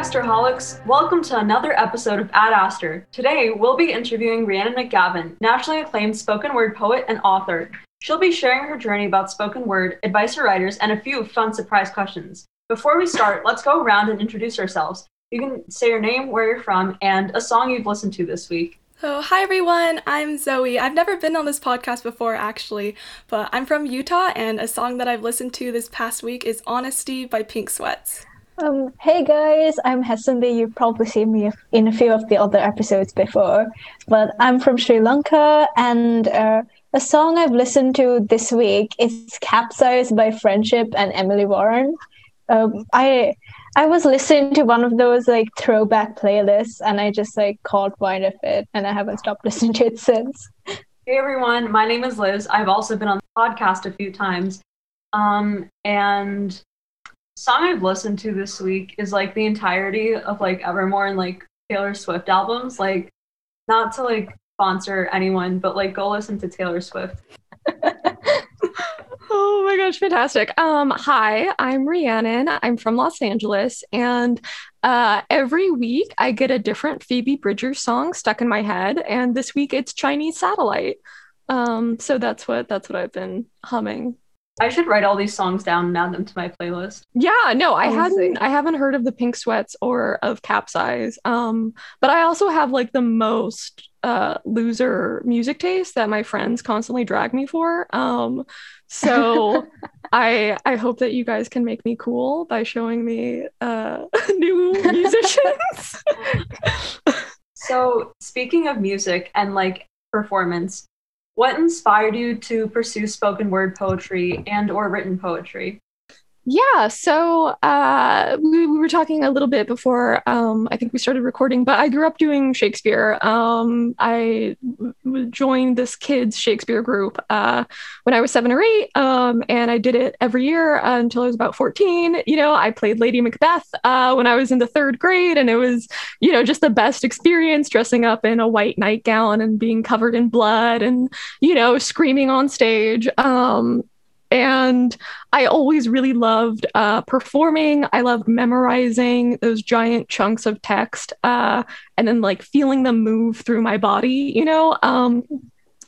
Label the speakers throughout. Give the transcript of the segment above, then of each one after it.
Speaker 1: Asterholics, welcome to another episode of Ad Aster. Today, we'll be interviewing Rhiannon McGavin, nationally acclaimed spoken word poet and author. She'll be sharing her journey about spoken word, advice for writers, and a few fun surprise questions. Before we start, let's go around and introduce ourselves. You can say your name, where you're from, and a song you've listened to this week.
Speaker 2: So, hi everyone, I'm Zoe. I've never been on this podcast before actually, but I'm from Utah, and a song that I've listened to this past week is Honesty by Pink Sweats.
Speaker 3: Um, hey guys, I'm Hasunbi. You've probably seen me in a few of the other episodes before, but I'm from Sri Lanka, and uh, a song I've listened to this week is "Capsized" by FRENSHIP and Emily Warren. Um, I I was listening to one of those like throwback playlists, and I just like caught wind of it, and I haven't stopped listening to it since.
Speaker 1: Hey everyone, my name is Liz. I've also been on the podcast a few times, um, and song I've listened to this week is like the entirety of like Evermore and like Taylor Swift albums. Like, not to like sponsor anyone, but like go listen to Taylor Swift.
Speaker 4: oh my gosh, fantastic. Um, hi, I'm Rhiannon. I'm from Los Angeles, and uh, every week I get a different Phoebe Bridgers song stuck in my head, and this week it's Chinese Satellite. Um, so that's what that's what I've been humming
Speaker 1: I should write all these songs down and add them to my playlist.
Speaker 4: Yeah, no, I hadn't I haven't heard of the Pink Sweats or of Capsize. Um, but I also have like the most uh loser music taste that my friends constantly drag me for. Um, so I I hope that you guys can make me cool by showing me uh new musicians.
Speaker 1: so, speaking of music and like performance, what inspired you to pursue spoken word poetry and or written poetry?
Speaker 4: Yeah, so uh, we, we, were talking a little bit before um, I think we started recording, but I grew up doing Shakespeare. Um, I w- joined this kids Shakespeare group uh, when I was seven or eight, um, and I did it every year uh, until I was about 14. You know, I played Lady Macbeth uh, when I was in the third grade, and it was, you know, just the best experience dressing up in a white nightgown and being covered in blood and, you know, screaming on stage. And I always really loved uh, performing. I loved memorizing those giant chunks of text uh, and then like feeling them move through my body, you know? Um,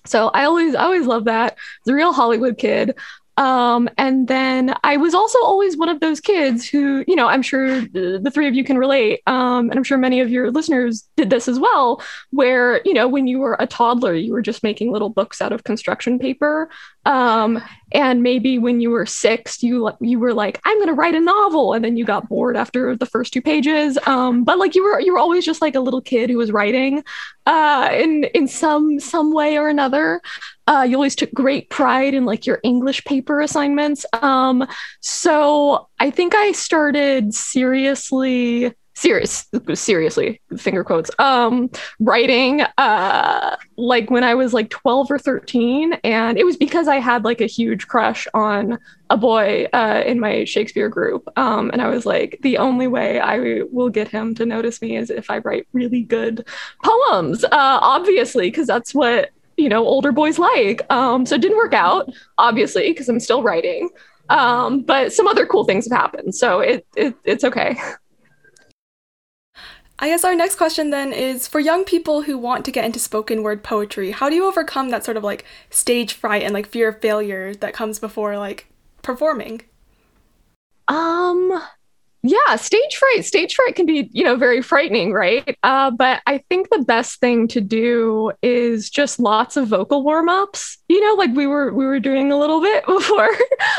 Speaker 4: so I always, I always love that. The real Hollywood kid. Um, and then I was also always one of those kids who, you know, I'm sure the, three of you can relate. Um, and I'm sure many of your listeners did this as well, where, you know, when you were a toddler, you were just making little books out of construction paper. Um, and maybe when you were six you you were like i'm going to write a novel and then you got bored after the first two pages um, but like you were you were always just like a little kid who was writing uh, in in some some way or another uh, you always took great pride in like your english paper assignments. Um, so i think i started seriously serious seriously finger quotes um writing uh like when i was like 12 or 13 and it was because i had like a huge crush on a boy uh in my shakespeare group. Um and i was like the only way i will get him to notice me is if i write really good poems uh obviously because that's what you know older boys like. Um so it didn't work out obviously because i'm still writing. Um but some other cool things have happened so it, it it's okay.
Speaker 2: I guess our next question then is for young people who want to get into spoken word poetry, how do you overcome that sort of like stage fright and like fear of failure that comes before like performing?
Speaker 4: Um yeah stage fright stage fright can be you know very frightening right? Uh, but i think the best thing to do is just lots of vocal warm-ups you know like we were we were doing a little bit before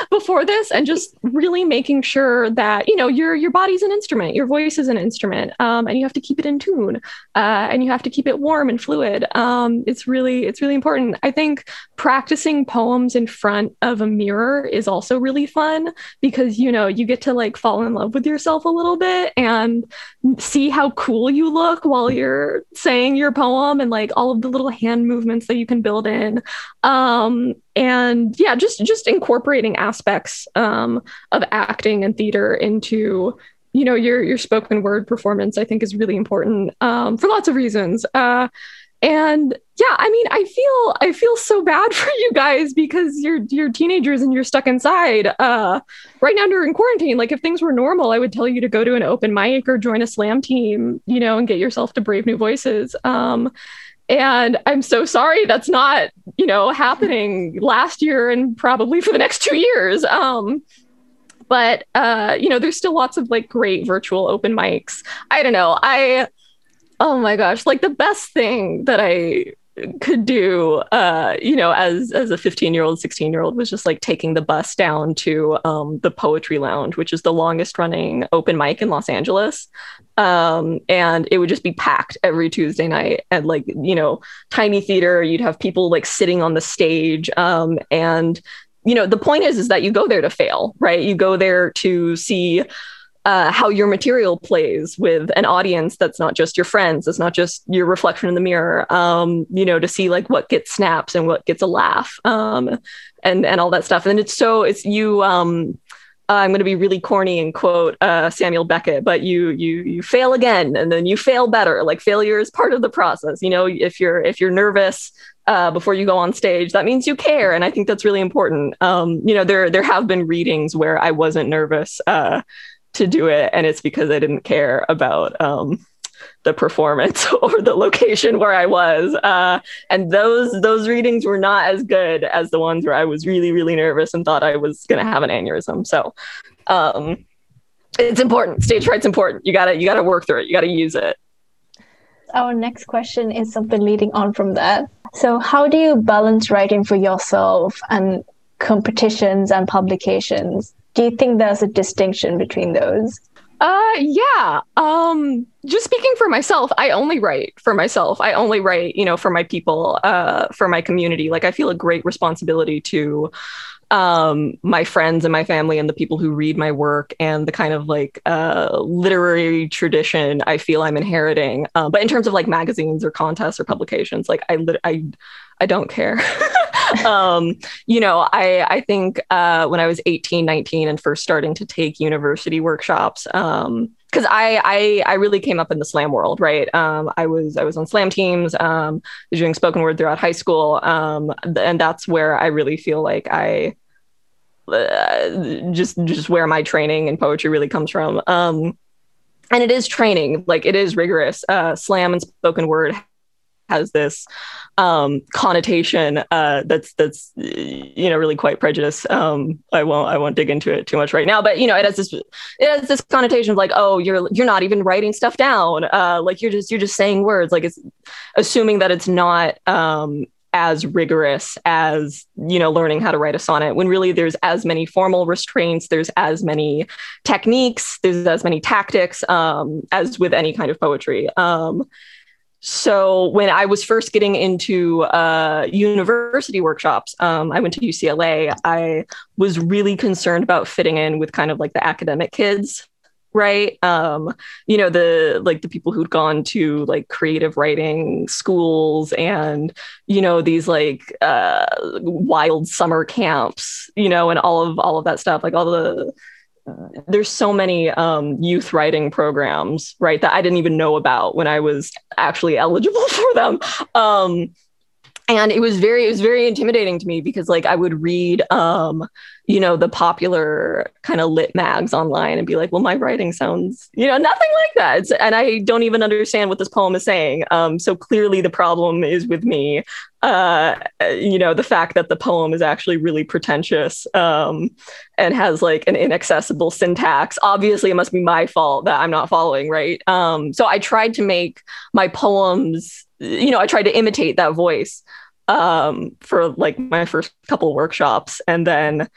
Speaker 4: before this and just really making sure that you know your your body's an instrument your voice is an instrument um, and you have to keep it in tune uh, and you have to keep it warm and fluid. Um, it's really it's really important. I think practicing poems in front of a mirror is also really fun because you know you get to like fall in love with yourself a little bit and see how cool you look while you're saying your poem and like all of the little hand movements that you can build in. Um, and yeah just just incorporating aspects um, of acting and theater into you know your your spoken word performance i think is really important um, for lots of reasons uh, and yeah, I mean, I feel I feel so bad for you guys because you're you're teenagers and you're stuck inside. Uh, right now during quarantine, like if things were normal, I would tell you to go to an open mic or join a slam team, you know, and get yourself to Brave New Voices. Um, and I'm so sorry that's not, you know, happening last year and probably for the next two years. Um, but uh, you know, there's still lots of like great virtual open mics. I don't know. I oh my gosh, like the best thing that I could do uh you know as as a 15 year old 16 year old was just like taking the bus down to um the poetry lounge which is the longest running open mic in los angeles. Um and it would just be packed every tuesday night and like you know tiny theater. You'd have people like sitting on the stage. Um and you know the point is is that you go there to fail right? You go there to see uh, how your material plays with an audience that's not just your friends it's not just your reflection in the mirror um, you know to see like what gets snaps and what gets a laugh um, and and all that stuff and it's so it's you um, I'm going to be really corny and quote uh, Samuel Beckett, but you you you fail again and then you fail better. Like failure is part of the process. You know, if you're if you're nervous uh, before you go on stage, that means you care, and I think that's really important. Um, you know, there there have been readings where I wasn't nervous. Uh, to do it and it's because i didn't care about um, the performance or the location where i was uh, and those those readings were not as good as the ones where i was really really nervous and thought i was going to have an aneurysm. So um, it's important. Stage fright's important. You gotta you gotta work through it. You gotta use it.
Speaker 3: Our next question is something leading on from that. So how do you balance writing for yourself and competitions and publications do you think there's a distinction between those?
Speaker 4: Uh yeah. Um just speaking for myself, I only write for myself. I only write, you know, for my people, uh for my community. Like I feel a great responsibility to um my friends and my family and the people who read my work and the kind of like uh literary tradition I feel I'm inheriting. Uh, but in terms of like magazines or contests or publications, like I I I don't care. um, you know, I I think uh, when I was 18, 19 and first starting to take university workshops, um, because I, I I really came up in the slam world, right? Um, I was I was on slam teams, um, doing spoken word throughout high school, um, and that's where I really feel like I uh, just just where my training in poetry really comes from. Um, and it is training, like it is rigorous. Uh, slam and spoken word has this um, connotation uh, that's that's you know really quite prejudiced. Um, I won't I won't dig into it too much right now, but you know it has this it has this connotation of like oh you're you're not even writing stuff down, uh, like you're just you're just saying words, like it's assuming that it's not um, as rigorous as you know learning how to write a sonnet when really there's as many formal restraints there's as many techniques there's as many tactics um, as with any kind of poetry. Um, so when I was first getting into uh, university workshops, um, I went to UCLA. I was really concerned about fitting in with kind of like the academic kids, right? Um, you know, the like the people who'd gone to like creative writing schools and you know these like uh, wild summer camps, you know, and all of all of that stuff, like all the there's so many um, youth writing programs, right, that I didn't even know about when I was actually eligible for them. Um, and it was very, it was very intimidating to me because like I would read um, you know, the popular kind of lit mags online and be like, well, my writing sounds, you know, nothing like that. And I don't even understand what this poem is saying. Um, so clearly the problem is with me. Uh, you know, the fact that the poem is actually really pretentious um, and has like an inaccessible syntax. Obviously, it must be my fault that I'm not following, right? Um, so I tried to make my poems, you know, I tried to imitate that voice um, for like my first couple workshops. And then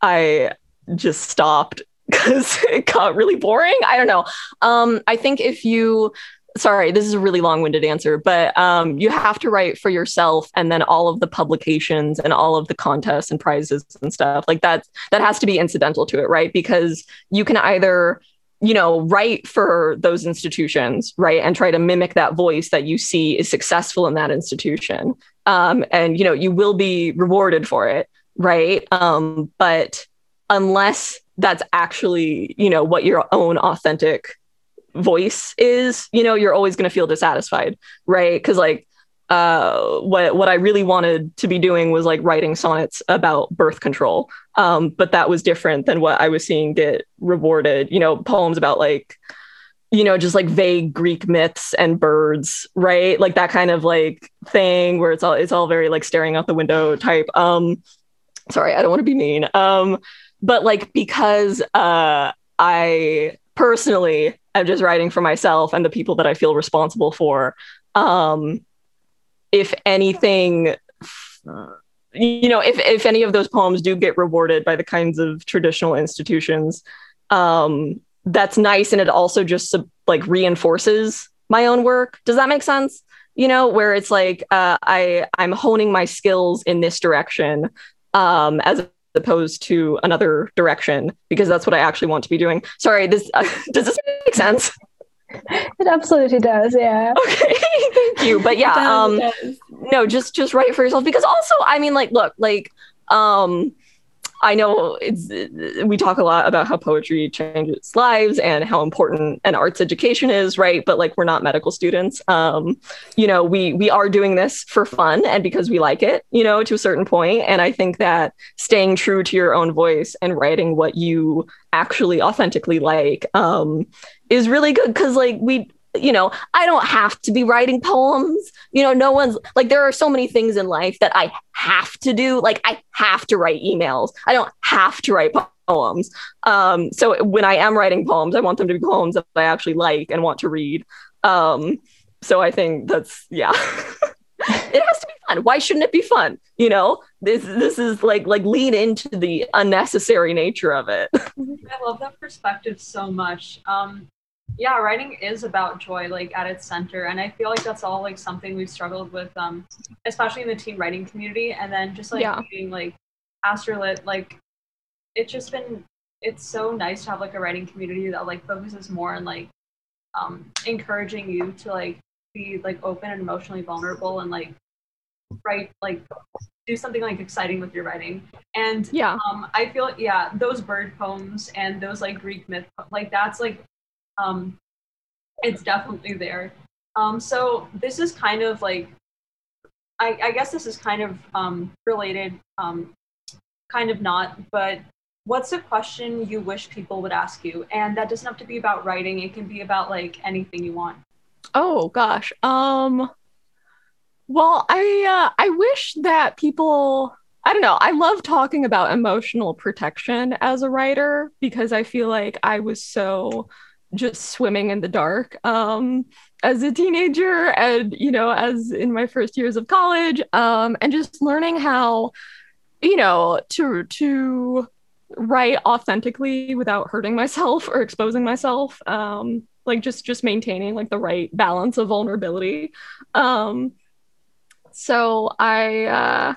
Speaker 4: I just stopped because it got really boring. I don't know. Um, I think if you, sorry, this is a really long winded answer, but um, you have to write for yourself and then all of the publications and all of the contests and prizes and stuff like that, that has to be incidental to it, right? Because you can either you know, write for those institutions, right, and try to mimic that voice that you see is successful in that institution, um, and you know, you will be rewarded for it, right? Um, but unless that's actually, you know, what your own authentic voice is, you know, you're always going to feel dissatisfied, right? Because like
Speaker 5: uh, what what I really wanted to be doing was like writing sonnets about birth control. Um, but that was different than what I was seeing get rewarded. You know, poems about like, you know, just like vague Greek myths and birds, right? Like that kind of like thing where it's all it's all very like staring out the window type. Um, sorry, I don't want to be mean. Um, but like because uh, I personally am just writing for myself and the people that I feel responsible for. Um, if anything, you know, if if any of those poems do get rewarded by the kinds of traditional institutions, um, that's nice, and it also just like reinforces my own work. Does that make sense? You know, where it's like uh, I I'm honing my skills in this direction, um, as opposed to another direction because that's what I actually want to be doing. Sorry, this uh, does this make sense?
Speaker 3: it absolutely does yeah.
Speaker 5: Okay thank you but yeah um no just just write for yourself because also i mean like look like um I know it's we talk a lot about how poetry changes lives and how important an arts education is, right? But like we're not medical students. Um, you know, we we are doing this for fun and because we like it, you know, to a certain point. And I think that staying true to your own voice and writing what you actually authentically like um, is really good because like we you know, I don't have to be writing poems. You know, no one's like, there are so many things in life that I have to do. Like, I have to write emails, I don't have to write poems. Um, so when I am writing poems, I want them to be poems that I actually like and want to read. Um, so I think that's, yeah. it has to be fun. Why shouldn't it be fun? You know, this this is like like lean into the unnecessary nature of it.
Speaker 1: I love that perspective so much. Um, yeah writing is about joy like at its center and i feel like that's all like something we've struggled with um especially in the teen writing community and then just like yeah. being like astrolit like it's just been it's so nice to have like a writing community that like focuses more on like um encouraging you to like be like open and emotionally vulnerable and like write like do something like exciting with your writing and
Speaker 4: yeah
Speaker 1: um i feel yeah those bird poems and those like greek myth like that's like um, it's definitely there. Um, so this is kind of like, I, I guess this is kind of um, related, um, kind of not, but what's a question you wish people would ask you? And that doesn't have to be about writing. It can be about like anything you want.
Speaker 4: Oh gosh. Um, well, I uh, I wish that people I don't know. I love talking about emotional protection as a writer because I feel like I was so just swimming in the dark um, as a teenager and you know as in my first years of college um, and just learning how you know to to write authentically without hurting myself or exposing myself um, like just just maintaining like the right balance of vulnerability. Um, so i uh,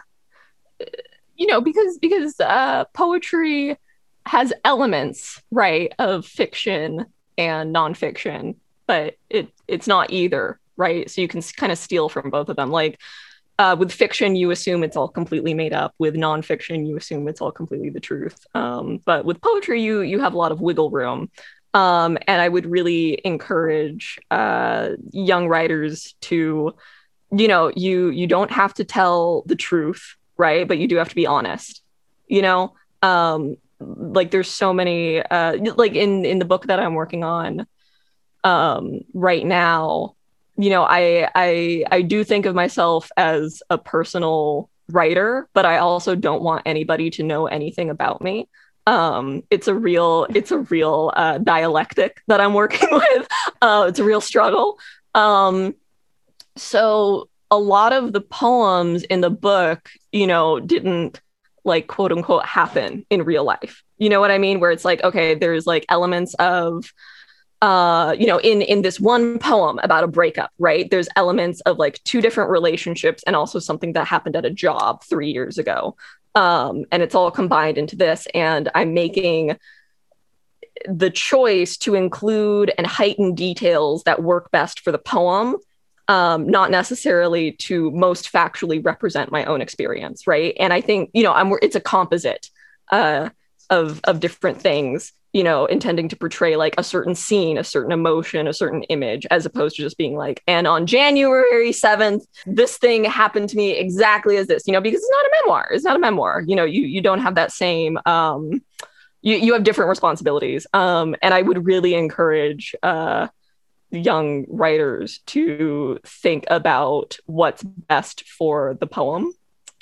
Speaker 4: you know because because uh, poetry has elements right of fiction and nonfiction, but it it's not either, right? So you can kind of steal from both of them. Like uh, with fiction, you assume it's all completely made up. With nonfiction, you assume it's all completely the truth. Um, but with poetry, you you have a lot of wiggle room. Um, and I would really encourage uh, young writers to, you know, you you don't have to tell the truth, right? But you do have to be honest. You know, um, like there's so many uh like in in the book that i'm working on um right now you know i i i do think of myself as a personal writer but i also don't want anybody to know anything about me. Um it's a real it's a real uh dialectic that i'm working with. Uh it's a real struggle. Um so a lot of the poems in the book you know didn't like quote unquote happen in real life. You know what I mean? Where it's like, okay, there's like elements of uh you know in in this one poem about a breakup right there's elements of like two different relationships and also something that happened at a job 3 years ago um and it's all combined into this and i'm making the choice to include and heighten details that work best for the poem um, not necessarily to most factually represent my own experience, right? And I think you know, I'm it's a composite. Uh,
Speaker 5: of of different things you know intending to portray like a certain scene a certain emotion a certain image as opposed to just being like and on january 7th this thing happened to me exactly as this you know because it's not a memoir it's not a memoir you know you you don't have that same um you, you have different responsibilities um and i would really encourage uh young writers to think about what's best for the poem.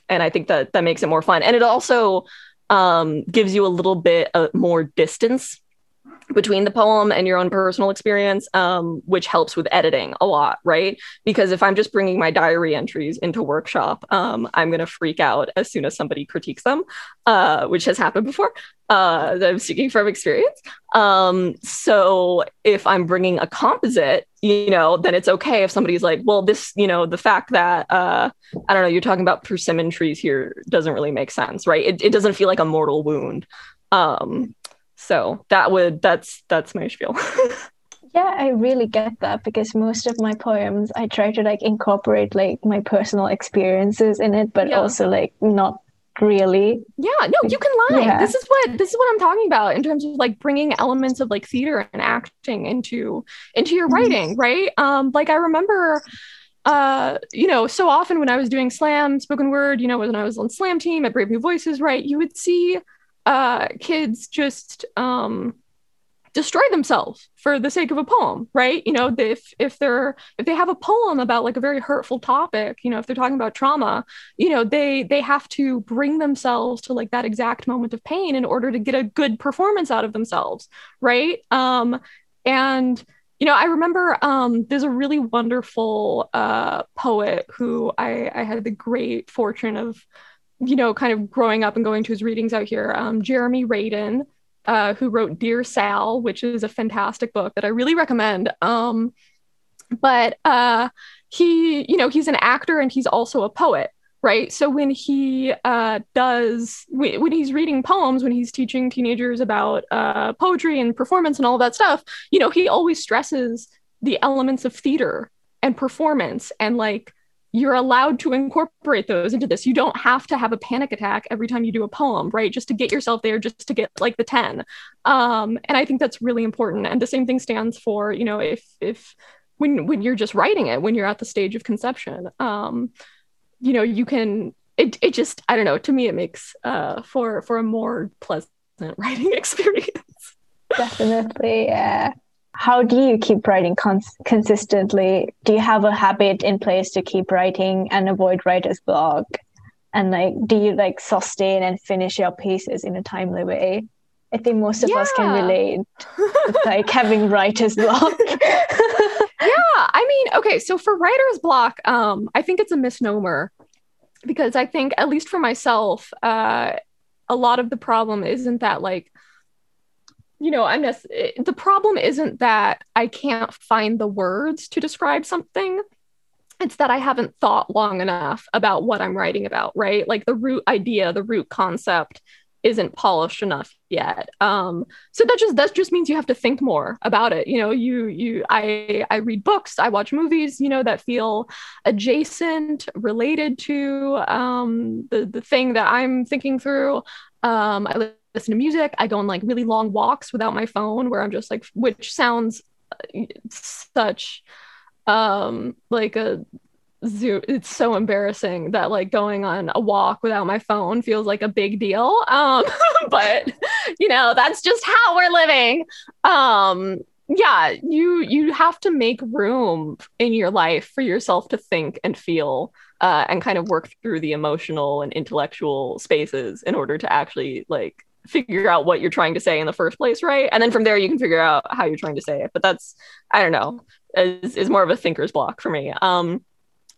Speaker 5: And i think that that makes it more fun. And it also um, gives you a little bit uh, more distance between the poem and your own personal experience, um, which helps with editing a lot, right? Because if I'm just bringing my diary entries into workshop, um, I'm going to freak out as soon as somebody critiques them, uh, which has happened before. Uh, I'm speaking from experience. Um, so if I'm bringing a composite, you know, then it's okay if somebody's like, well, this, you know, the fact that, uh, I don't know, you're talking about persimmon trees here doesn't really make sense, right? It, it doesn't feel like a mortal wound. Um, so that would that's that's my spiel
Speaker 3: yeah i really get that because most of my poems i try to like incorporate like my personal experiences in it but yeah. also like not really
Speaker 4: yeah no you can lie yeah. this is what this is what i'm talking about in terms of like bringing elements of like theater and acting into into your mm-hmm. writing right um like i remember uh, you know, so often when I was doing slam spoken word, you know, when I was on slam team at Brave New Voices, right, you would see uh, kids just um, destroy themselves for the sake of a poem, right? You know, if if they're if they have a poem about like a very hurtful topic, you know, if they're talking about trauma, you know, they they have to bring themselves to like that exact moment of pain in order to get a good performance out of themselves, right? Um, and you know, I remember um, there's a really wonderful uh, poet who I, I had the great fortune of you know, kind of growing up and going to his readings out here, um, Jeremy Radin, uh, who wrote Dear Sal, which is a fantastic book that I really recommend. Um, but uh, he, you know, he's an actor and he's also a poet, right? So when he uh, does, when he's reading poems, when he's teaching teenagers about uh, poetry and performance and all that stuff, you know, he always stresses the elements of theater and performance and like you're allowed to incorporate those into this. You don't have to have a panic attack every time you do a poem, right? Just to get yourself there, just to get like the 10. Um, and I think that's really important. And the same thing stands for, you know, if if when when you're just writing it, when you're at the stage of conception, um, you know, you can it it just I don't know, to me it makes uh for for a more pleasant writing experience.
Speaker 3: Definitely, yeah how do you keep writing cons- consistently? Do you have a habit in place to keep writing and avoid writer's block? And like, do you like sustain and finish your pieces in a timely way? I think most of yeah. us can relate, with, like having writer's block.
Speaker 4: yeah, I mean, okay, so for writer's block, um, I think it's a misnomer because I think, at least for myself, uh, a lot of the problem isn't that like you know, I'm just, the problem isn't that I can't find the words to describe something. It's that I haven't thought long enough about what I'm writing about, right? Like the root idea, the root concept isn't polished enough yet. Um, so that just that just means you have to think more about it. You know, you you I I read books, I watch movies, you know, that feel adjacent, related to um, the the thing that I'm thinking through. Um, I listen to music. I go on like really long walks without my phone where I'm just like, which sounds uh, such um like a zoo it's so embarrassing that like going on a walk without my phone feels like a big deal um but you know that's just how we're living um yeah you you have to make room in your life for yourself to think and feel uh, and kind of work through the emotional and intellectual spaces in order to actually like figure out what you're trying to say in the first place, right? And then from there you can figure out how you're trying to say it. But that's I don't know, is, is more of a thinker's block for me. Um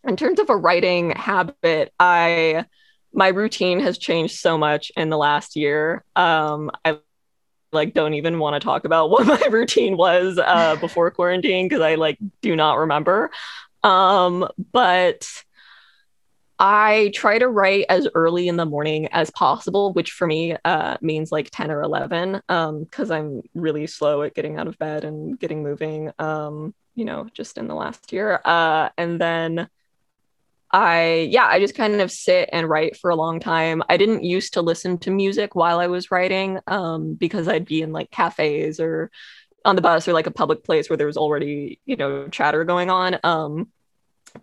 Speaker 4: in terms of a writing habit, I my routine has changed so much in the last year. Um I like don't even want to talk about what my routine was uh before quarantine because I like do not remember. Um but I try to write as early in the morning as possible, which for me uh, means like 10 or 11, because um, I'm really slow at getting out of bed and getting moving, um, you know, just in the last year. Uh, and then I, yeah, I just kind of sit and write for a long time. I didn't used to listen to music while I was writing um, because I'd be in like cafes or on the bus or like a public place where there was already, you know, chatter going on. Um,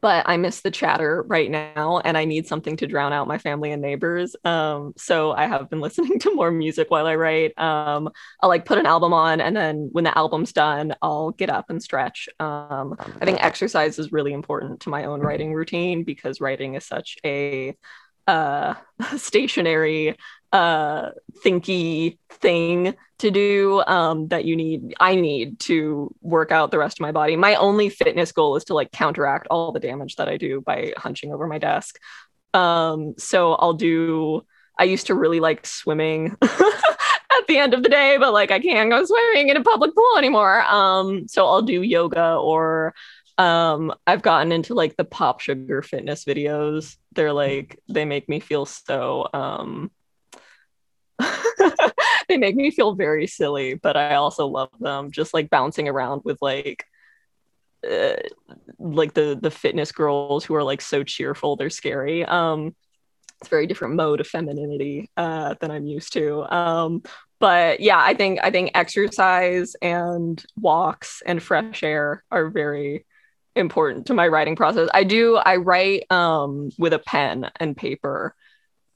Speaker 4: but I miss the chatter right now and I need something to drown out my family and neighbors. Um, so I have been listening to more music while I write. Um, I'll like put an album on and then when the album's done, I'll get up and stretch. Um, I think exercise is really important to my own writing routine because writing is such a uh, stationary uh thinky thing to do um that you need i need to work out the rest of my body. My only fitness goal is to like counteract all the damage that i do by hunching over my desk. Um so i'll do i used to really like swimming at the end of the day but like i can't go swimming in a public pool anymore. Um so i'll do yoga or um i've gotten into like the pop sugar fitness videos they're like they make me feel so um they make me feel very silly, but I also love them. Just like bouncing around with like uh, like the the fitness girls who are like so cheerful, they're scary. Um it's a very different mode of femininity uh, than I'm used to. Um, but yeah, I think I think exercise and walks and fresh air are very important to my writing process. I do I write um, with a pen and paper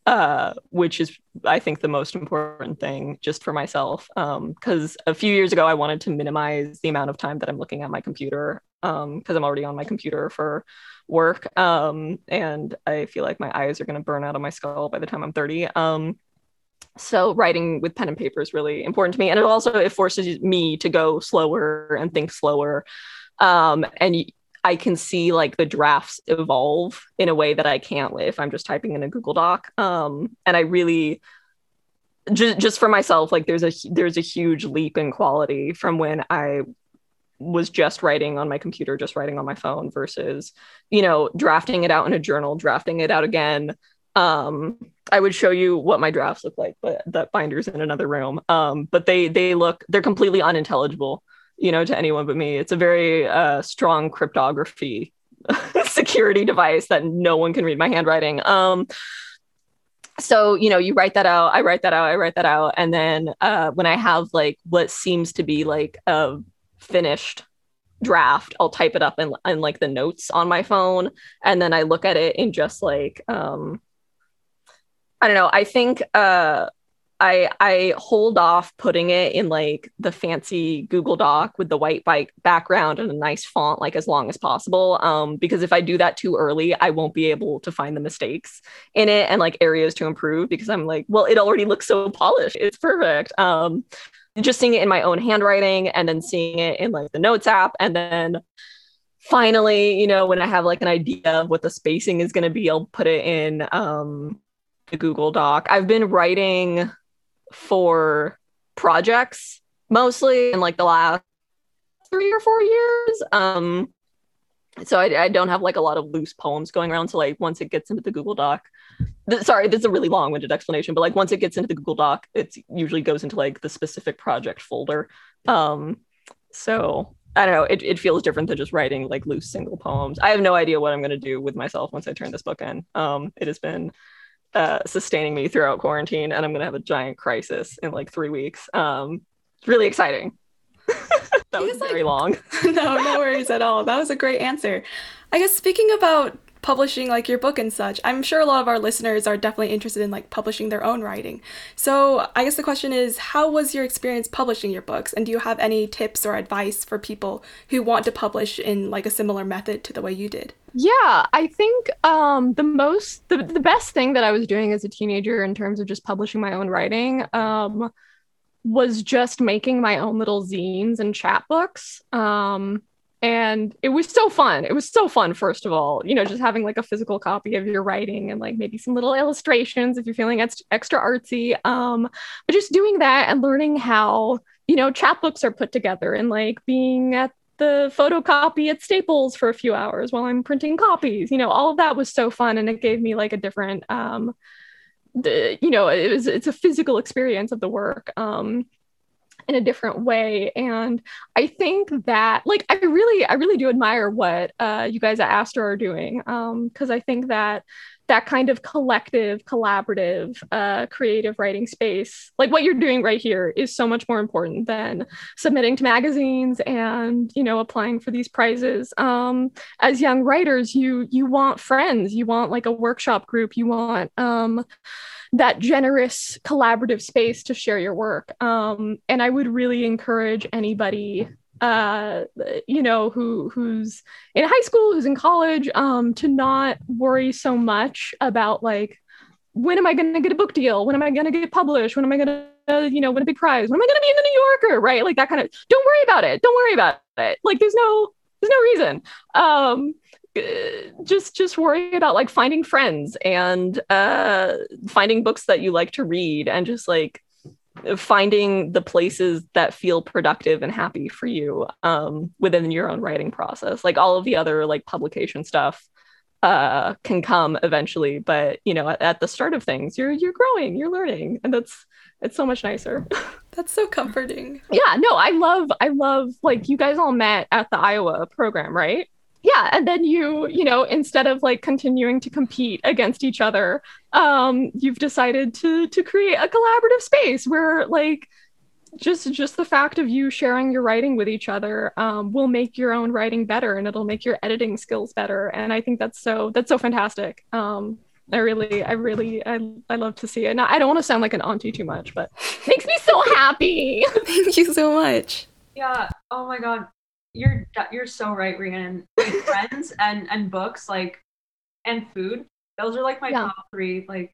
Speaker 4: uh, which is I think the most important thing just for myself. Because um, a few years ago, I wanted to minimize the amount of time that I'm looking at my computer because um, I'm already on my computer for work, um, and I feel like my eyes are going to burn out of my skull by the time I'm 30. Um, so writing with pen and paper is really important to me, and it also it forces me to go slower and think slower. Um, and I can see like the drafts evolve in a way that I can't if I'm just typing in a Google Doc. Um, and I really just just for myself, like there's a there's a huge leap in quality from when I was just writing on my computer, just writing on my phone versus, you know, drafting it out in a journal, drafting it out again. Um, I would show you what my drafts look like, but that binder's in another room. Um, but they they look they're completely unintelligible you know, to anyone but me. It's a very uh, strong cryptography security device that no one can read my handwriting. Um, so you know, you write that out. I write that out. I write that out, and then uh, when I have like what seems to be like a finished draft, I'll type it up in, in like the notes on my phone, and then I look at it in just like um, I don't know. I think uh, I I hold off putting it in like the fancy Google Doc with the white bike background and a nice font like as long as possible. Um, because if I do that too early, I won't be able to find the mistakes in it and like areas to improve because I'm like, well, it already looks so polished. It's perfect. Um, just seeing it in my own handwriting and then seeing it in like the notes app and then finally, you know, when I have like an idea of what the spacing is going to be, I'll put it in um the Google Doc. I've been writing for projects mostly in like the last three or four years. Um, so I, I, don't have like a lot of loose poems going around. So like once it gets into the Google Doc, th- sorry, this is a really long-winded explanation, but like once it gets into the Google Doc, it usually goes into like the specific project folder. Um, so I don't know, it, it feels different than just writing like loose single poems. I have no idea what I'm going to do with myself once I turn this book in. Um, it has been uh, sustaining me throughout quarantine, and I'm gonna have a giant crisis in like three weeks. Um, it's really exciting. that was very like, long.
Speaker 2: no, no worries at all. That was a great answer. I guess speaking about publishing like your book and such, I'm sure a lot of our listeners are definitely interested in like publishing their own writing. So I guess the question is, how was your experience publishing your books, and do you have any tips or advice for people who want to publish in like a similar method to the way you did?
Speaker 6: Yeah, I think um, the most the, the best thing that I was doing as a teenager in terms of just publishing my own writing um, was just making my own little zines and chapbooks. Um, and it was so fun. It was so fun, first of all, you know, just having like a physical copy of your writing and like maybe some little illustrations if you're feeling ex- extra artsy. Um, but just doing that and learning how, you know, chapbooks are put together and like being at the photocopy at Staples for a few hours while I'm printing copies. You know, all of that was so fun and it gave me like a different um the, you know, it was it's a physical experience of the work. Um
Speaker 4: in a different way. And i think that like i really i really do admire what uh, you guys at Aster are doing because um, i think that that kind of collective collaborative uh, creative writing space like what you're doing right here is so much more important than submitting to magazines and you know applying for these prizes. Um, as young writers you you want friends. You want like a workshop group. You want um, that generous collaborative space to share your work um, and i would really encourage anybody uh, you know, who who's in high school, who's in college, um, to not worry so much about like when am I going to get a book deal? When am I going to get published? When am I going to, uh, you know, win a big prize? When am I going to be in the New Yorker? Right? Like that kind of. Don't worry about it. Don't worry about it. Like there's no there's no reason. Um, just just worry about like finding friends and uh, finding books that you like to read and just like finding the places that feel productive and happy for you um, within your own writing process. Like all of the other like publication stuff uh, can come eventually but you know at, at, the start of things you're you're growing you're learning and that's it's so much nicer.
Speaker 2: That's so comforting.
Speaker 4: Yeah no i love i love like you guys all met at the iowa program right yeah and then you you know instead of like continuing to compete against each other um you've decided to to create a collaborative space where like just just the fact of you sharing your writing with each other um, will make your own writing better and it'll make your editing skills better. And i think that's so that's so fantastic. Um i really i really i, I love to see it. And i don't want to sound like an auntie too much but makes me so happy.
Speaker 2: Thank you so much.
Speaker 1: Yeah. Oh my god you're you're so right, Rhiannon. Like friends and and books, like and food. Those are like my yeah. top three. Like,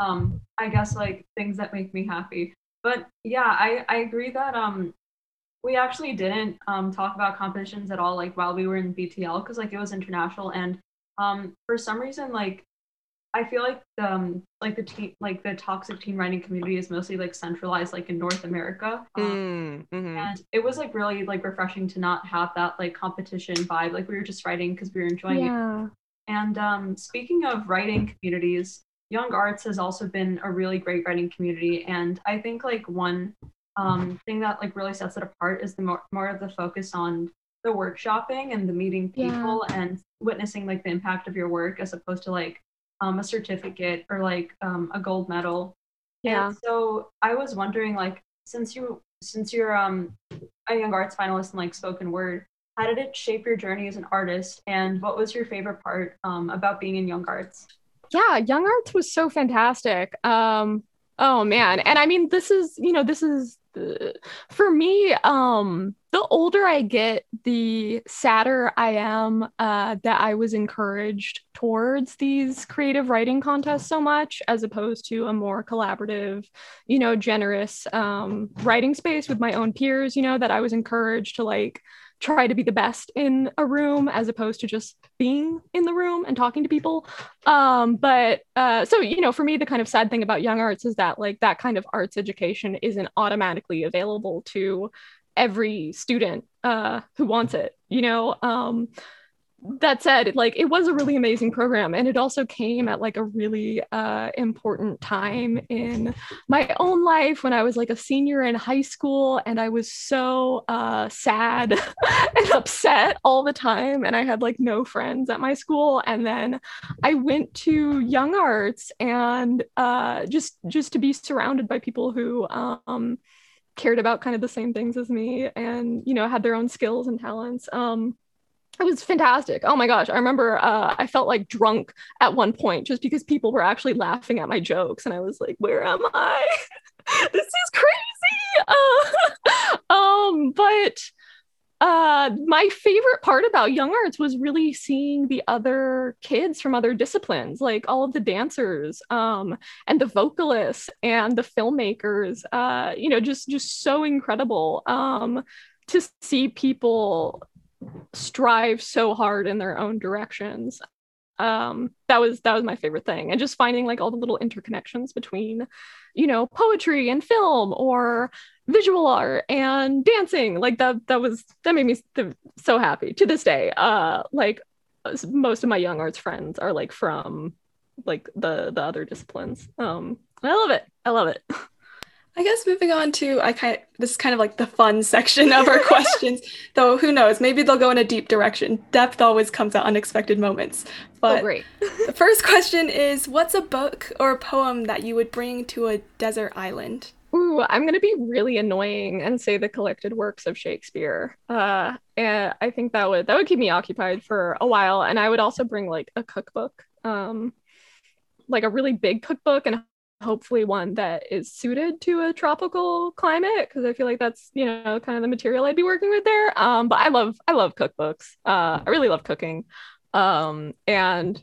Speaker 1: um, I guess like things that make me happy. But yeah, I I agree that um we actually didn't um talk about competitions at all like while we were in BTL because like it was international and um for some reason like I feel like um like the team like the toxic team writing community is mostly like centralized like in North America. Um, mm, mm-hmm. And it was like really like refreshing to not have that like competition vibe. Like we were just writing because we were enjoying yeah. it. And um speaking of writing communities, Young Arts has also been a really great writing community. And I think like one um thing that like really sets it apart is the more more of the focus on the workshopping and the meeting people yeah. and witnessing like the impact of your work as opposed to like um, a certificate or like um, a gold medal. Yeah. And so I was wondering, like, since you since you're um, a young arts finalist in like spoken word, how did it shape your journey as an artist, and what was your favorite part um, about being in young arts?
Speaker 4: Yeah, young arts was so fantastic. Um, oh man, and I mean, this is you know this is for me. Um, the older I get, the sadder I am uh, that I was encouraged towards these creative writing contests so much, as opposed to a more collaborative, you know, generous um, writing space with my own peers, you know, that I was encouraged to like try to be the best in a room as opposed to just being in the room and talking to people. Um but uh so you know for me the kind of sad thing about young arts is that like that kind of arts education isn't automatically available to every student uh, who wants it you know? Um, that said like it was a really amazing program and it also came at like a really uh, important time in my own life when i was like a senior in high school and i was so uh, sad and upset all the time and i had like no friends at my school and then i went to young arts and uh, just just to be surrounded by people who um, cared about kind of the same things as me and you know had their own skills and talents um it was fantastic. Oh my gosh. I remember uh, i felt like drunk at one point just because people were actually laughing at my jokes and i was like where am i? This is crazy. Uh, um but uh, my favorite part about young arts was really seeing the other kids from other disciplines like all of the dancers um, and the vocalists and the filmmakers uh, you know just just so incredible um, to see people strive so hard in their own directions. Um, that was that was my favorite thing. And just finding like all the little interconnections between you know poetry and film or visual art and dancing like that that was that made me so happy to this day. Uh like most of my young arts friends are like from like the the other disciplines. Um i love it. I love it
Speaker 2: I guess moving on to I kind of, this is kind of like the fun section of our questions. Though who knows, maybe they'll go in a deep direction. Depth always comes at unexpected moments. But
Speaker 4: oh, great.
Speaker 2: the first question is what's a book or a poem that you would bring to a desert island?
Speaker 4: Ooh, I'm gonna be really annoying and say the collected works of Shakespeare. Uh, and I think that would that would keep me occupied for a while. And I would also bring like a cookbook, um, like a really big cookbook, and hopefully one that is suited to a tropical climate because I feel like that's you know kind of the material I'd be working with there. Um, but I love I love cookbooks. Uh, I really love cooking. Um, and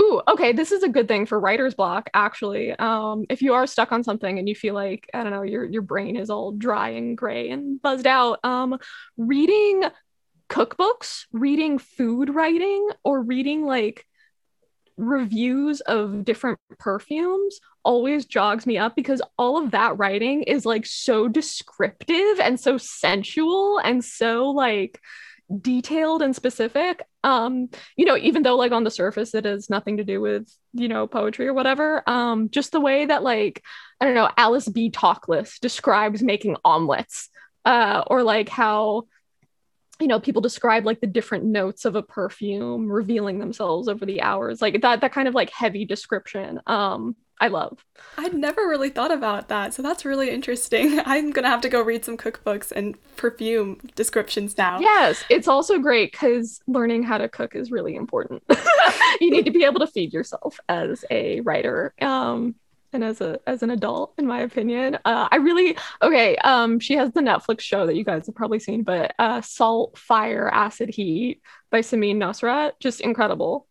Speaker 4: Ooh, okay. This is a good thing for writer's block, actually. Um, if you are stuck on something and you feel like, I don't know, your your brain is all dry and gray and buzzed out, um, reading cookbooks, reading food writing, or reading like reviews of different perfumes always jogs me up because all of that writing is like so descriptive and so sensual and so like detailed and specific. Um you know even though like on the surface it has nothing to do with you know poetry or whatever um just the way that like i don't know alice b. Toklas describes making omelets uh or like how you know people describe like the different notes of a perfume revealing themselves over the hours like that that kind of like heavy description um I love.
Speaker 2: I'd never really thought about that, so that's really interesting. I'm gonna have to go read some cookbooks and perfume descriptions now.
Speaker 4: Yes, it's also great because learning how to cook is really important. you need to be able to feed yourself as a writer. Um, and as a as an adult in my opinion uh, i really okay um she has the netflix show that you guys have probably seen but uh salt fat acid heat by samin nosrat just incredible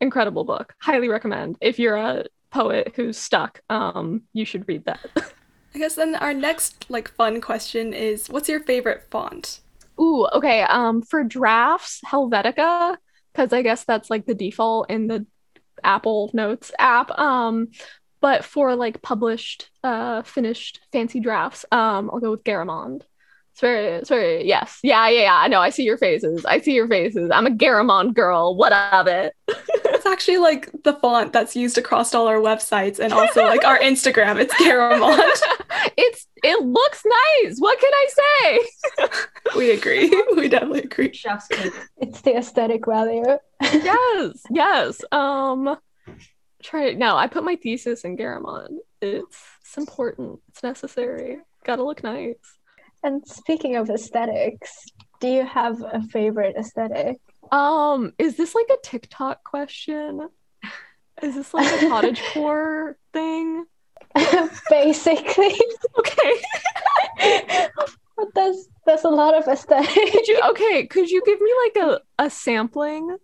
Speaker 4: incredible book highly recommend if you're a poet who's stuck, um, you should read that.
Speaker 2: I guess then our next like fun question is what's your favorite font?
Speaker 4: Ooh, okay. Um, for drafts, Helvetica, because I guess that's like the default in the Apple Notes app. Um, but for like published, uh, finished fancy drafts, um, I'll go with Garamond. It's very, it's very, yes. Yeah, yeah, yeah. I know. I see your faces. I see your faces. I'm a Garamond girl. What of it?
Speaker 2: it's actually like the font that's used across all our websites and also like our Instagram. It's Garamond.
Speaker 4: it's, it looks nice. What can I say?
Speaker 2: we agree. We definitely agree.
Speaker 1: Chef's kiss.
Speaker 3: It's the aesthetic value.
Speaker 4: yes, yes. Um, try it. No, I put my thesis in Garamond. It's, it's important. It's necessary. Gotta look nice.
Speaker 3: And speaking of aesthetics, do you have a favorite aesthetic?
Speaker 4: Um, is this like a TikTok question? Is this like a cottage core thing?
Speaker 3: Basically.
Speaker 4: Okay.
Speaker 3: but that's there's a lot of aesthetic.
Speaker 4: Okay, could you give me like a, a sampling?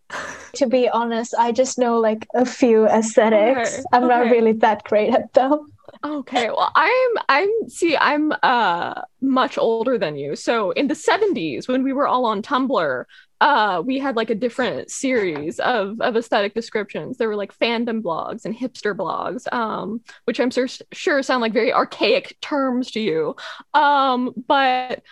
Speaker 3: To be honest, I just know like a few aesthetics.
Speaker 4: Okay,
Speaker 3: I'm not really that great at them.
Speaker 4: Okay, well, I'm I'm see, I'm uh much older than you. So in the 70s when we were all on Tumblr, uh we had like a different series of of aesthetic descriptions. There were like fandom blogs and hipster blogs, um which I'm sur- sure sound like very archaic terms to you. Um but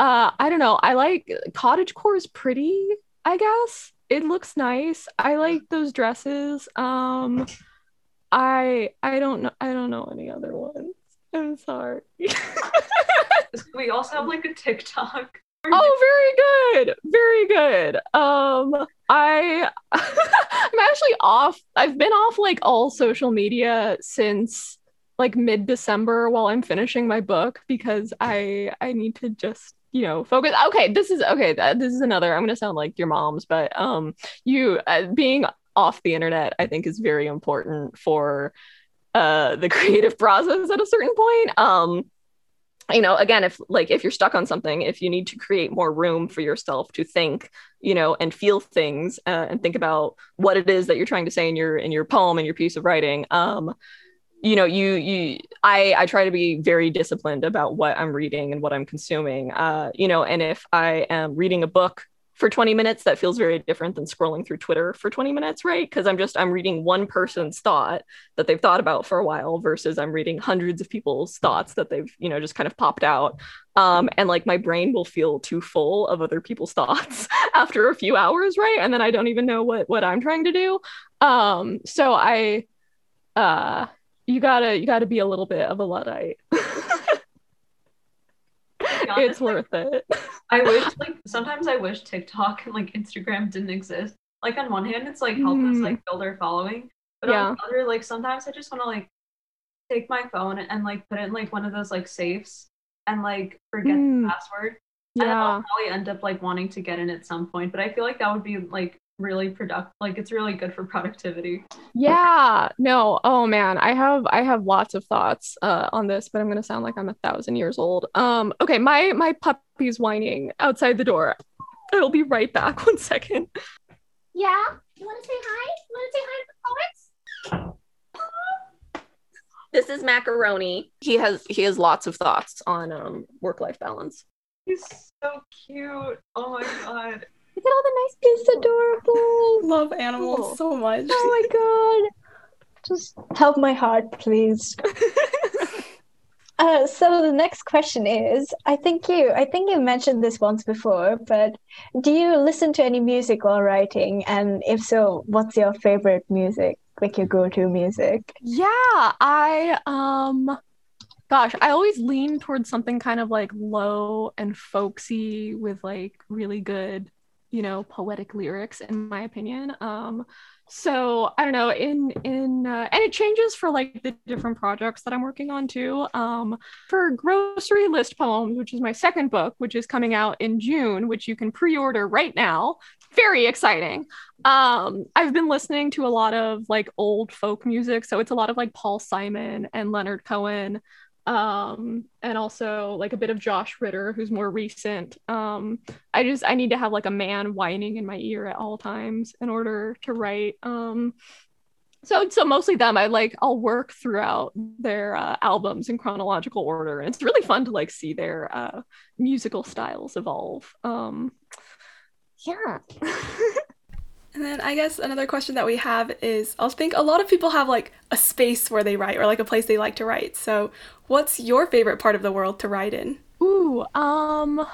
Speaker 4: uh I don't know. I like cottage core is pretty, I guess. It looks nice. I like those dresses. Um I I don't know I don't know any other ones. I'm sorry.
Speaker 1: We also have like a TikTok.
Speaker 4: oh, very good. Very good. Um I I'm actually off. I've been off like all social media since like mid-December while I'm finishing my book because I I need to just you know focus okay this is okay this is another i'm gonna sound like your mom's but um you uh, being off the internet i think is very important for uh the creative process at a certain point. Um you know again if like if you're stuck on something if you need to create more room for yourself to think you know and feel things uh, and think about what it is that you're trying to say in your in your poem and your piece of writing um you know you you i i try to be very disciplined about what i'm reading and what i'm consuming. Uh you know and if i am reading a book for 20 minutes that feels very different than scrolling through twitter for 20 minutes right? Because i'm just i'm reading one person's thought that they've thought about for a while versus i'm reading hundreds of people's thoughts that they've you know just kind of popped out. Um and like my brain will feel too full of other people's thoughts after a few hours right? And then i don't even know what what i'm trying to do. Um so i uh you gotta you gotta be a little bit of a luddite
Speaker 1: honest,
Speaker 5: it's worth it.
Speaker 1: I wish like sometimes I wish TikTok and like Instagram didn't exist. Like on one hand, it's like help us
Speaker 4: Mm.
Speaker 1: like build our following, but
Speaker 4: Yeah.
Speaker 1: on the other, like sometimes I just want to like take my phone and like put it in like one of those like safes and like forget
Speaker 4: Mm.
Speaker 1: the password. And
Speaker 4: Yeah.
Speaker 1: I'll probably end up like wanting to get in at some point. But I feel like that would be like really productive. Like it's really good for productivity.
Speaker 4: Yeah, no. Oh man, I have I have lots of thoughts uh on this, but I'm gonna sound like I'm a thousand years old. Um, okay, my my puppy's whining outside the door. I'll be right back. One second.
Speaker 7: Yeah? You want to say hi? You want to say hi to the poets?
Speaker 5: This is macaroni. He has he has lots of thoughts on um work life balance.
Speaker 1: He's so cute. Oh my god.
Speaker 3: Look at all the nice He's adorable.
Speaker 2: Love animals
Speaker 5: Cool.
Speaker 2: so much.
Speaker 3: Oh my god. Just help my heart, please. Uh, so the next question is, I think you, I think you mentioned this once before, but do you listen to any music while writing? And if so, what's your favorite music, like your go-to music?
Speaker 4: Yeah, I um gosh, I always lean towards something kind of like low and folksy with like really good, you know, poetic lyrics in my opinion. Um so I don't know in in uh, and it changes for like the different projects that I'm working on too. Um for Grocery List Poems, which is my second book, which is coming out in June, which you can pre-order right now. Very exciting um i've been listening to a lot of like old folk music so it's a lot of like paul simon and leonard cohen um and also like a bit of josh ritter who's more recent. Um i just i need to have like a man whining in my ear at all times in order to write. Um so so mostly them. I like i'll work throughout their uh, albums in chronological order and it's really fun to like see their uh musical styles evolve. Um yeah
Speaker 2: And then I guess another question that we have is I think a lot of people have like a space where they write or like a place they like to write. So, what's your favorite part of the world to write in?
Speaker 4: Ooh, um,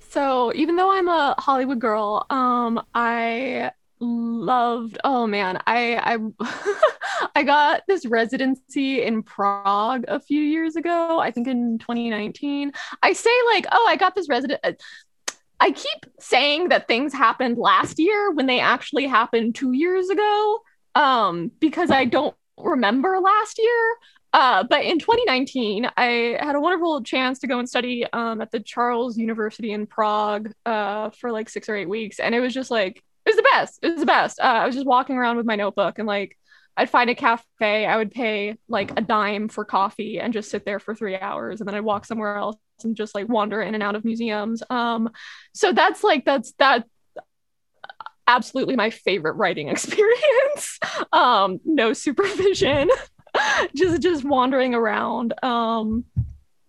Speaker 4: so even though I'm a Hollywood girl, um, I loved. Oh man, I I I got this residency in Prague a few years ago. I think in 2019. I say like, oh, I got this resident. I keep saying that things happened last year when they actually happened two years ago, um, because I don't remember last year. Uh, but in 2019, I had a wonderful chance to go and study um, at the Charles University in Prague uh, for like six or eight weeks, and it was just like it was the best. It was the best. Uh, I was just walking around with my notebook and like I'd find a cafe, I would pay like a dime for coffee and just sit there for three hours, and then I'd walk somewhere else and just like wander in and out of museums. Um, so that's like that's that absolutely my favorite writing experience. um, no supervision, just just wandering around. Um,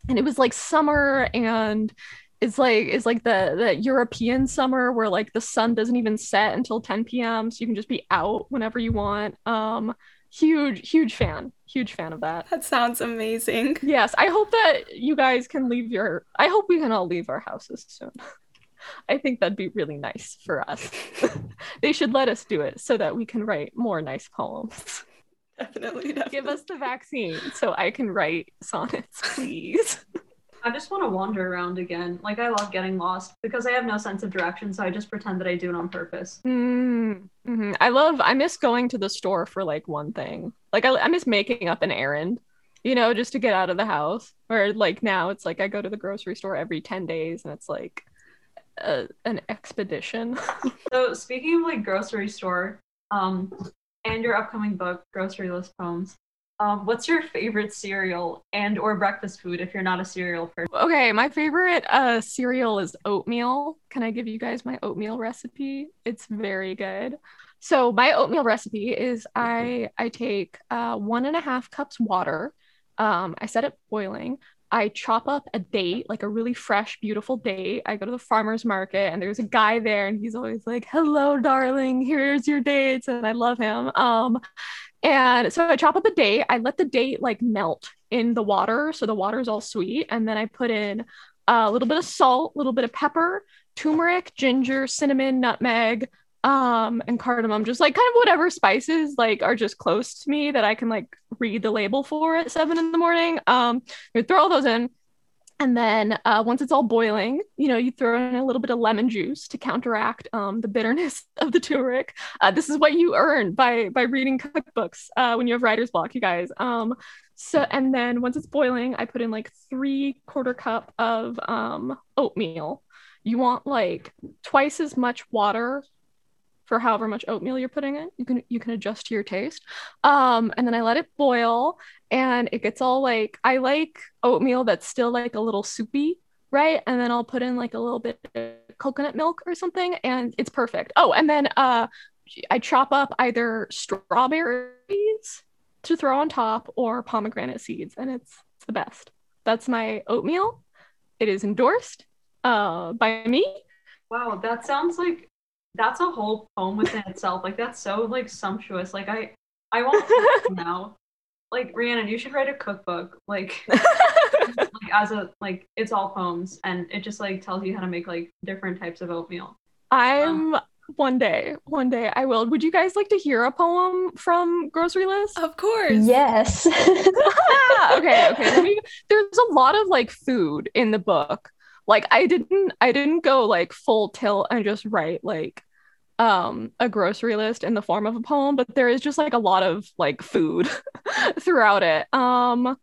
Speaker 4: and it was like summer and it's like it's like the the European summer where like the sun doesn't even set until 10 p.m. so you can just be out whenever you want. Um huge huge fan. Huge fan of that.
Speaker 2: That sounds amazing.
Speaker 4: Yes, I hope that you guys can leave your I hope we can all leave our houses soon. I think that'd be really nice for us. they should let us do it so that we can write more nice poems.
Speaker 2: Definitely, definitely.
Speaker 4: Give us the vaccine so I can write sonnets, please.
Speaker 1: I just want to wander around again. Like I love getting lost because I have no sense of direction, so I just pretend that I do it on purpose.
Speaker 4: Mm, mhm. I love, I miss going to the store for like one thing. Like, I, I miss making up an errand, you know, just to get out of the house. Where like now it's like I go to the grocery store every 10 days and it's like a, an expedition.
Speaker 1: So speaking of like grocery store, um, and your upcoming book, Grocery List Poems, um, what's your favorite cereal and or breakfast food if you're not a cereal person?
Speaker 4: okay, my favorite uh, cereal is oatmeal. Can I give you guys my oatmeal recipe? It's very good. So my oatmeal recipe is I I take uh, one and a half cups water. Um, I set it boiling. I chop up a date, like a really fresh, beautiful date. I go to the farmer's market and there's a guy there and he's always like, hello, darling, here's your dates. And I love him. Um, and so I chop up a date. I let the date like melt in the water. So the water is all sweet. And then I put in a little bit of salt, a little bit of pepper, turmeric, ginger, cinnamon, nutmeg, um, and cardamom, just like kind of whatever spices like are just close to me that I can like read the label for at seven in the morning. Um, I throw all those in. And then uh, once it's all boiling, you know, you throw in a little bit of lemon juice to counteract um, the bitterness of the turmeric. Uh, this is what you earn by by reading cookbooks uh, when you have writer's block, you guys. Um, so and then once it's boiling, I put in like three quarter cup of um, oatmeal. You want like twice as much water for however much oatmeal you're putting in. You can you can adjust to your taste. Um, and then I let it boil and it gets all like I like oatmeal that's still like a little soupy, right? And then I'll put in like a little bit of coconut milk or something and it's perfect. Oh, and then uh I chop up either strawberries to throw on top or pomegranate seeds and it's, it's the best. That's my oatmeal. It is endorsed uh by me.
Speaker 1: Wow, that sounds like that's a whole poem within itself. Like that's so like sumptuous. Like I I want to now. Like Rhiannon, you should write a cookbook. Like, like as a like it's all poems and it just like tells you how to make like different types of oatmeal.
Speaker 4: Um, I'm one day, one day I will. Would you guys like to hear a poem from Grocery List?
Speaker 2: Of course.
Speaker 3: Yes.
Speaker 4: Ah, okay, okay. Let me, there's a lot of like food in the book. Like I didn't I didn't go like full tilt and just write like um a grocery list in the form of a poem, but there is just like a lot of like food throughout it. Um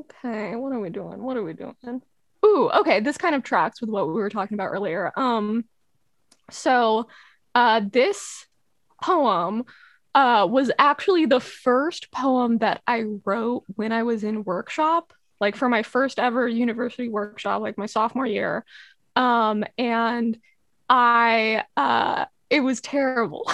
Speaker 4: okay, what are we doing? What are we doing? Ooh, okay, this kind of tracks with what we were talking about earlier. Um so uh this poem uh was actually the first poem that I wrote when I was in workshop like for my first ever university workshop, like my sophomore year. Um, and I, uh, it was terrible.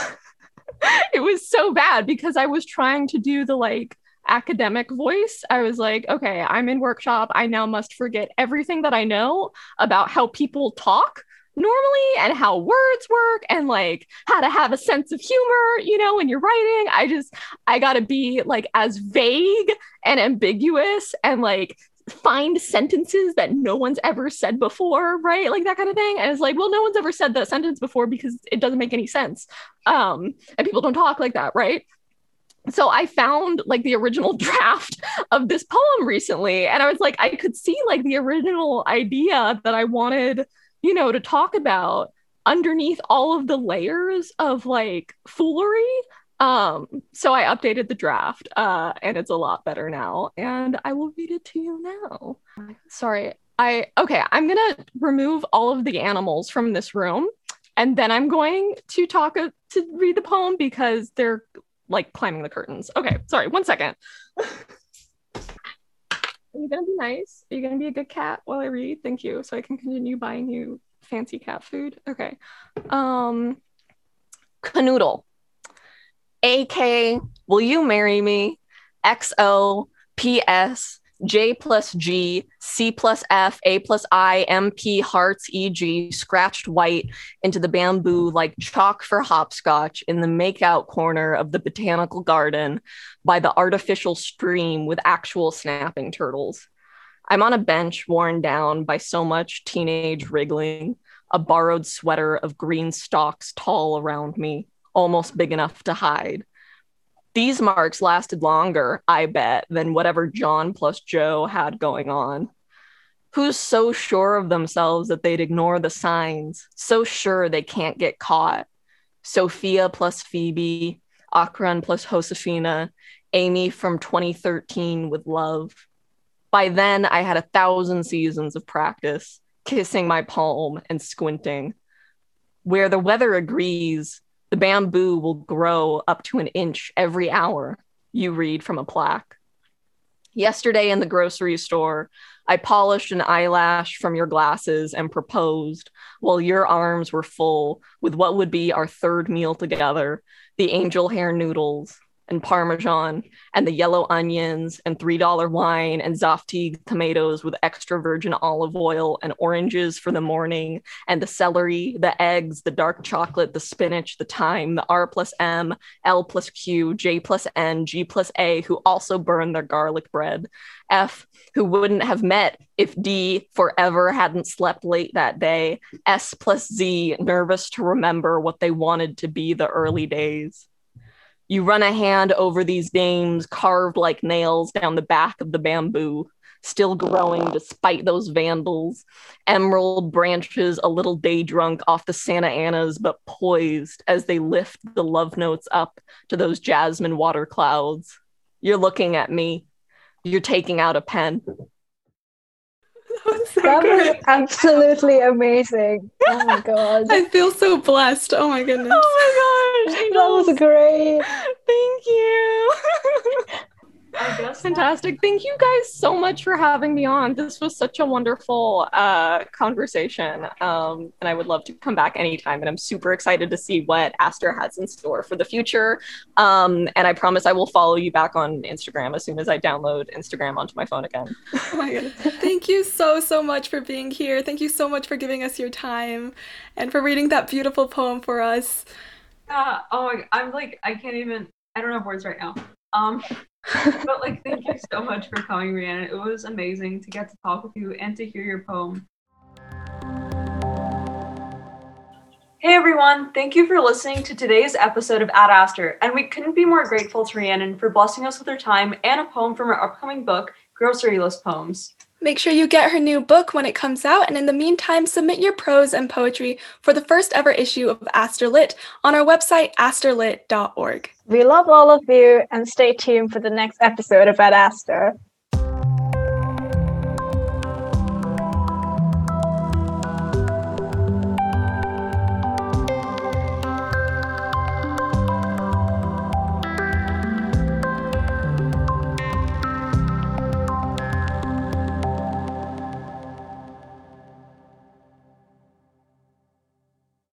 Speaker 4: it was so bad because I was trying to do the like academic voice. I was like, okay, I'm in workshop. I now must forget everything that I know about how people talk normally and how words work and like how to have a sense of humor, you know, when you're writing. I just, I got to be like as vague and ambiguous and like find sentences that no one's ever said before, right? Like that kind of thing. And it's like, well, no one's ever said that sentence before because it doesn't make any sense. Um, and people don't talk like that, right? so I found like the original draft of this poem recently, and I was like, I could see like the original idea that I wanted you know, to talk about underneath all of the layers of like foolery. Um, so I updated the draft, uh, and it's a lot better now, and I will read it to you now. Sorry, I okay, I'm gonna remove all of the animals from this room, and then I'm going to talk uh, to read the poem because they're like climbing the curtains. Okay, sorry, one second. Are you gonna be nice? Are you gonna be a good cat while I read? Thank you. So I can continue buying you fancy cat food. Okay. Um Canoodle. AK, will you marry me? XO, PS, J plus G, C plus F, A plus I, MP, hearts, EG, scratched white into the bamboo like chalk for hopscotch in the makeout corner of the botanical garden by the artificial stream with actual snapping turtles. I'm on a bench worn down by so much teenage wriggling, a borrowed sweater of green stalks tall around me, almost big enough to hide these marks lasted longer, I bet, than whatever John plus Joe had going on. Who's so sure of themselves that they'd ignore the signs, so sure they can't get caught? Sophia plus Phoebe, Akron plus Josefina, Amy from 2013 with love. By then, I had a thousand seasons of practice, kissing my palm and squinting. Where the weather agrees, the bamboo will grow up to an inch every hour, you read from a plaque. Yesterday in the grocery store, I polished an eyelash from your glasses and proposed while your arms were full with what would be our third meal together the angel hair noodles and parmesan and the yellow onions and $3 wine and Zaftig tomatoes with extra virgin olive oil and oranges for the morning and the celery, the eggs, the dark chocolate, the spinach, the thyme, the R plus M, L plus Q, J plus N, G plus A, who also burned their garlic bread. F, who wouldn't have met if D forever hadn't slept late that day. S plus Z, nervous to remember what they wanted to be the early days. You run a hand over these names carved like nails down the back of the bamboo.
Speaker 5: still growing despite those vandals. Emerald branches a little day drunk off the Santa Anas, but poised as they lift the love notes up to those jasmine water clouds. You're looking at me. You're taking out a pen.
Speaker 2: That was so
Speaker 3: That was absolutely amazing. Oh my god.
Speaker 2: I feel so blessed. Oh my goodness.
Speaker 5: Oh my gosh.
Speaker 3: That was great.
Speaker 5: Thank you.
Speaker 1: I guess
Speaker 4: Fantastic. Thank you guys so much for having me on. This was such a wonderful uh, conversation. Um, and I would love to come back anytime. And I'm super excited to see what Aster has in store for the future. Um, and I promise I will follow you back on Instagram as soon as I download Instagram onto my phone again.
Speaker 2: Oh my. Thank you so, so much for being here. Thank you so much for giving us your time and for reading that beautiful poem for us.
Speaker 1: Yeah. Oh, my, I'm like, I can't even. I don't have words right now. Um, but like, thank you so much for coming, Rhiannon. It was amazing to get to talk with you and to hear your poem. Hey everyone, thank you for listening to today's episode of Ad Aster, and we couldn't be more grateful to Rhiannon for blessing us with her time and a poem from her upcoming book, Grocery List Poems.
Speaker 2: Make sure you get her new book when it comes out, and in the meantime, submit your prose and poetry for the first ever issue of Aster Lit on our website, asterlit.org.
Speaker 3: We love all of you and stay tuned for the next episode Ad Aster.